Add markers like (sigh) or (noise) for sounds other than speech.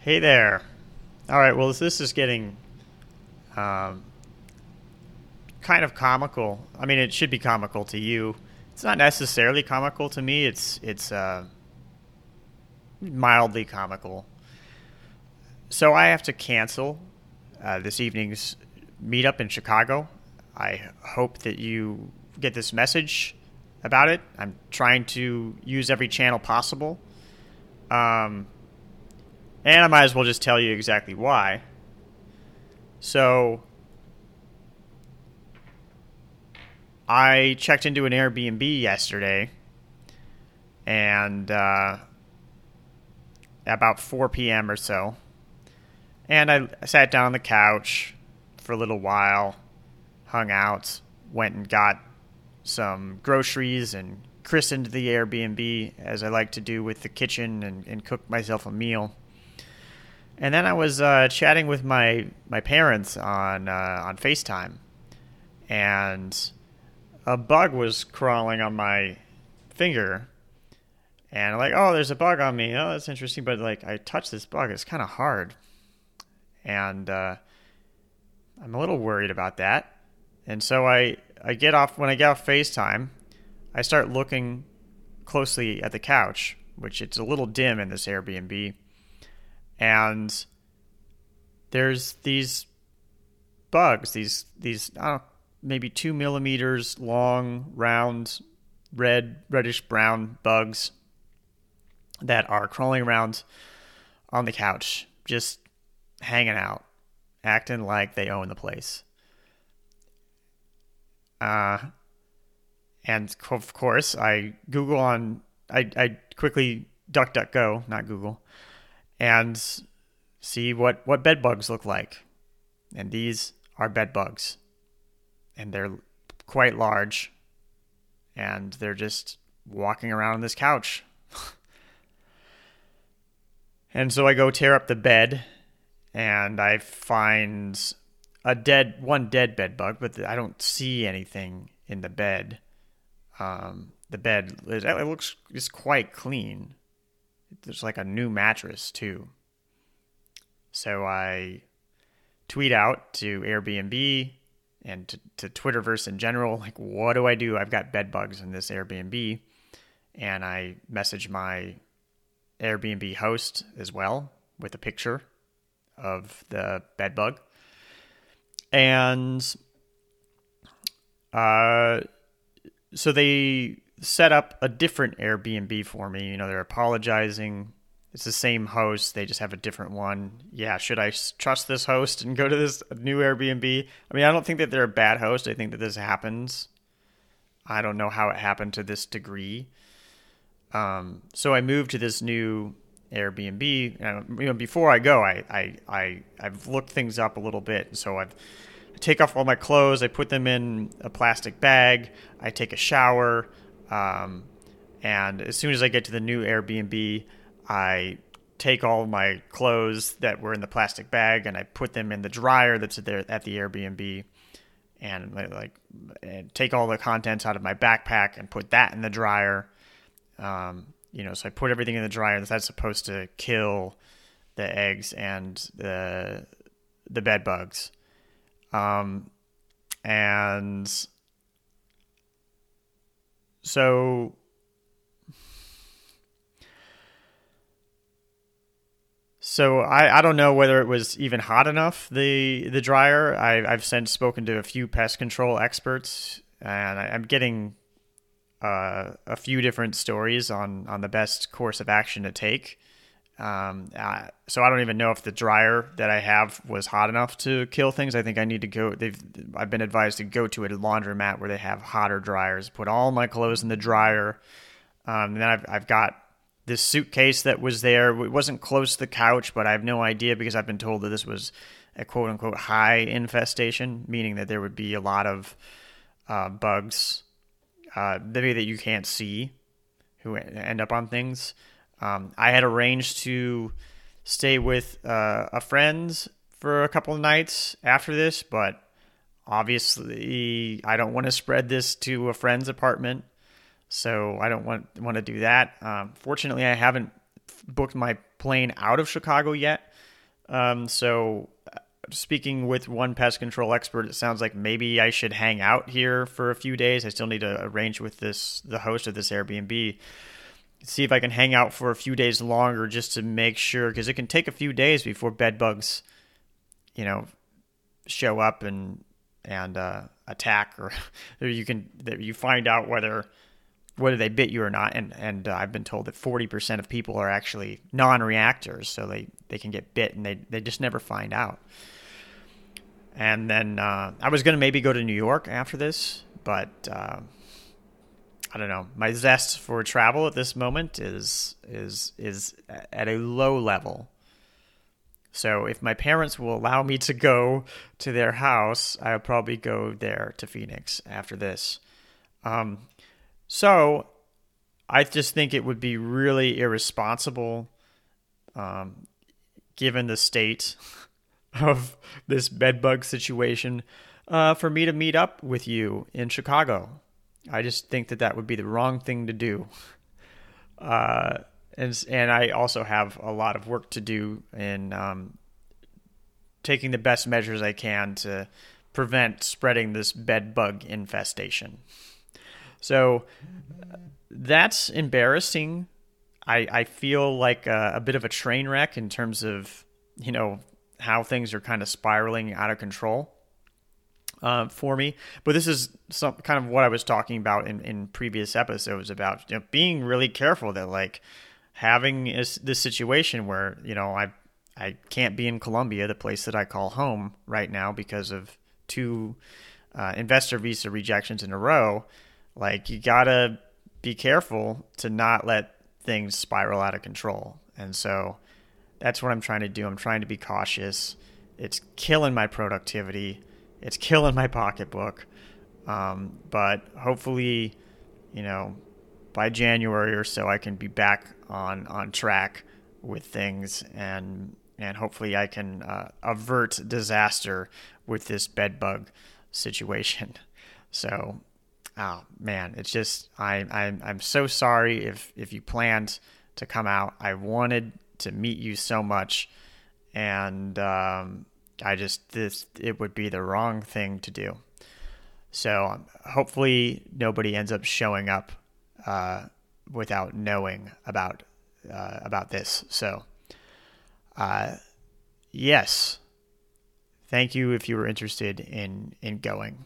Hey there. All right, well, this is getting um, kind of comical. I mean, it should be comical to you. It's not necessarily comical to me. It's it's uh, mildly comical. So I have to cancel uh, this evening's meetup in Chicago. I hope that you get this message about it. I'm trying to use every channel possible. Um, and I might as well just tell you exactly why. So, I checked into an Airbnb yesterday, and uh, about 4 p.m. or so, and I sat down on the couch for a little while, hung out, went and got some groceries and christened the Airbnb as I like to do with the kitchen and, and cook myself a meal. And then I was uh, chatting with my my parents on uh, on FaceTime, and a bug was crawling on my finger, and I'm like, oh, there's a bug on me. Oh, that's interesting. But like, I touched this bug. It's kind of hard, and uh, I'm a little worried about that. And so I I get off when I get off FaceTime, I start looking closely at the couch, which it's a little dim in this Airbnb and there's these bugs, these these I don't know, maybe two millimeters long, round, red, reddish brown bugs that are crawling around on the couch, just hanging out, acting like they own the place. Uh, and of course, I Google on, I, I quickly DuckDuckGo, not Google, and see what, what bed bugs look like. And these are bed bugs. And they're quite large. And they're just walking around on this couch. (laughs) and so I go tear up the bed and I find a dead one dead bed bug, but I don't see anything in the bed. Um, the bed it, looks just quite clean there's like a new mattress too. So I tweet out to Airbnb and to, to Twitterverse in general, like, what do I do? I've got bed bugs in this Airbnb. And I message my Airbnb host as well with a picture of the bed bug. And uh, so they set up a different Airbnb for me. You know, they're apologizing. It's the same host, they just have a different one. Yeah, should I trust this host and go to this new Airbnb? I mean, I don't think that they're a bad host. I think that this happens. I don't know how it happened to this degree. Um, so I moved to this new Airbnb. And, you know, before I go, I, I, I, I've looked things up a little bit. So I've I take off all my clothes. I put them in a plastic bag. I take a shower. Um, and as soon as I get to the new Airbnb, I take all my clothes that were in the plastic bag and I put them in the dryer that's there at the Airbnb, and like and take all the contents out of my backpack and put that in the dryer. Um, you know, so I put everything in the dryer. That's supposed to kill the eggs and the the bed bugs. Um, and so So I, I don't know whether it was even hot enough the the dryer. I, I've since spoken to a few pest control experts, and I, am getting uh, a few different stories on on the best course of action to take. Um, uh, so I don't even know if the dryer that I have was hot enough to kill things. I think I need to go. They've I've been advised to go to a laundromat where they have hotter dryers. Put all my clothes in the dryer. Um, and then I've I've got this suitcase that was there. It wasn't close to the couch, but I have no idea because I've been told that this was a quote unquote high infestation, meaning that there would be a lot of uh, bugs, uh, maybe that you can't see, who end up on things. Um, I had arranged to stay with uh, a friend for a couple of nights after this, but obviously I don't want to spread this to a friend's apartment, so I don't want want to do that. Um, fortunately, I haven't booked my plane out of Chicago yet. Um, so, uh, speaking with one pest control expert, it sounds like maybe I should hang out here for a few days. I still need to arrange with this the host of this Airbnb, see if I can hang out for a few days longer just to make sure because it can take a few days before bed bugs, you know, show up and and uh, attack, or, or (laughs) you can you find out whether whether they bit you or not. And and uh, I've been told that forty percent of people are actually non-reactors, so they they can get bit and they they just never find out. And then uh, I was gonna maybe go to New York after this, but uh, I don't know. My zest for travel at this moment is is is at a low level. So if my parents will allow me to go to their house, I'll probably go there to Phoenix after this. Um, so I just think it would be really irresponsible, um, given the state (laughs) of this bedbug situation, uh, for me to meet up with you in Chicago. I just think that that would be the wrong thing to do. Uh, and and I also have a lot of work to do in um, taking the best measures I can to prevent spreading this bed bug infestation. So that's embarrassing. I, I feel like a, a, bit of a train wreck in terms of, you know, how things are kind of spiraling out of control uh, for me. But this is some kind of what I was talking about in, in previous episodes about you know, being really careful that like having this, situation where, you know, I, I can't be in Colombia, the place that I call home right now because of two uh, investor visa rejections in a row like you gotta be careful to not let things spiral out of control. And so that's what I'm trying to do. I'm trying to be cautious. It's killing my productivity. It's killing my pocketbook. Um, but hopefully, you know, by January or so, I can be back on on track with things, and and hopefully, I can uh, avert disaster with this bed bug situation. (laughs) So oh man, it's just I I'm I'm so sorry if if you planned to come out. I wanted to meet you so much, and um, I just this it would be the wrong thing to do. So um, hopefully nobody ends up showing up uh, without knowing about uh, about this. So uh, yes, thank you if you were interested in in going.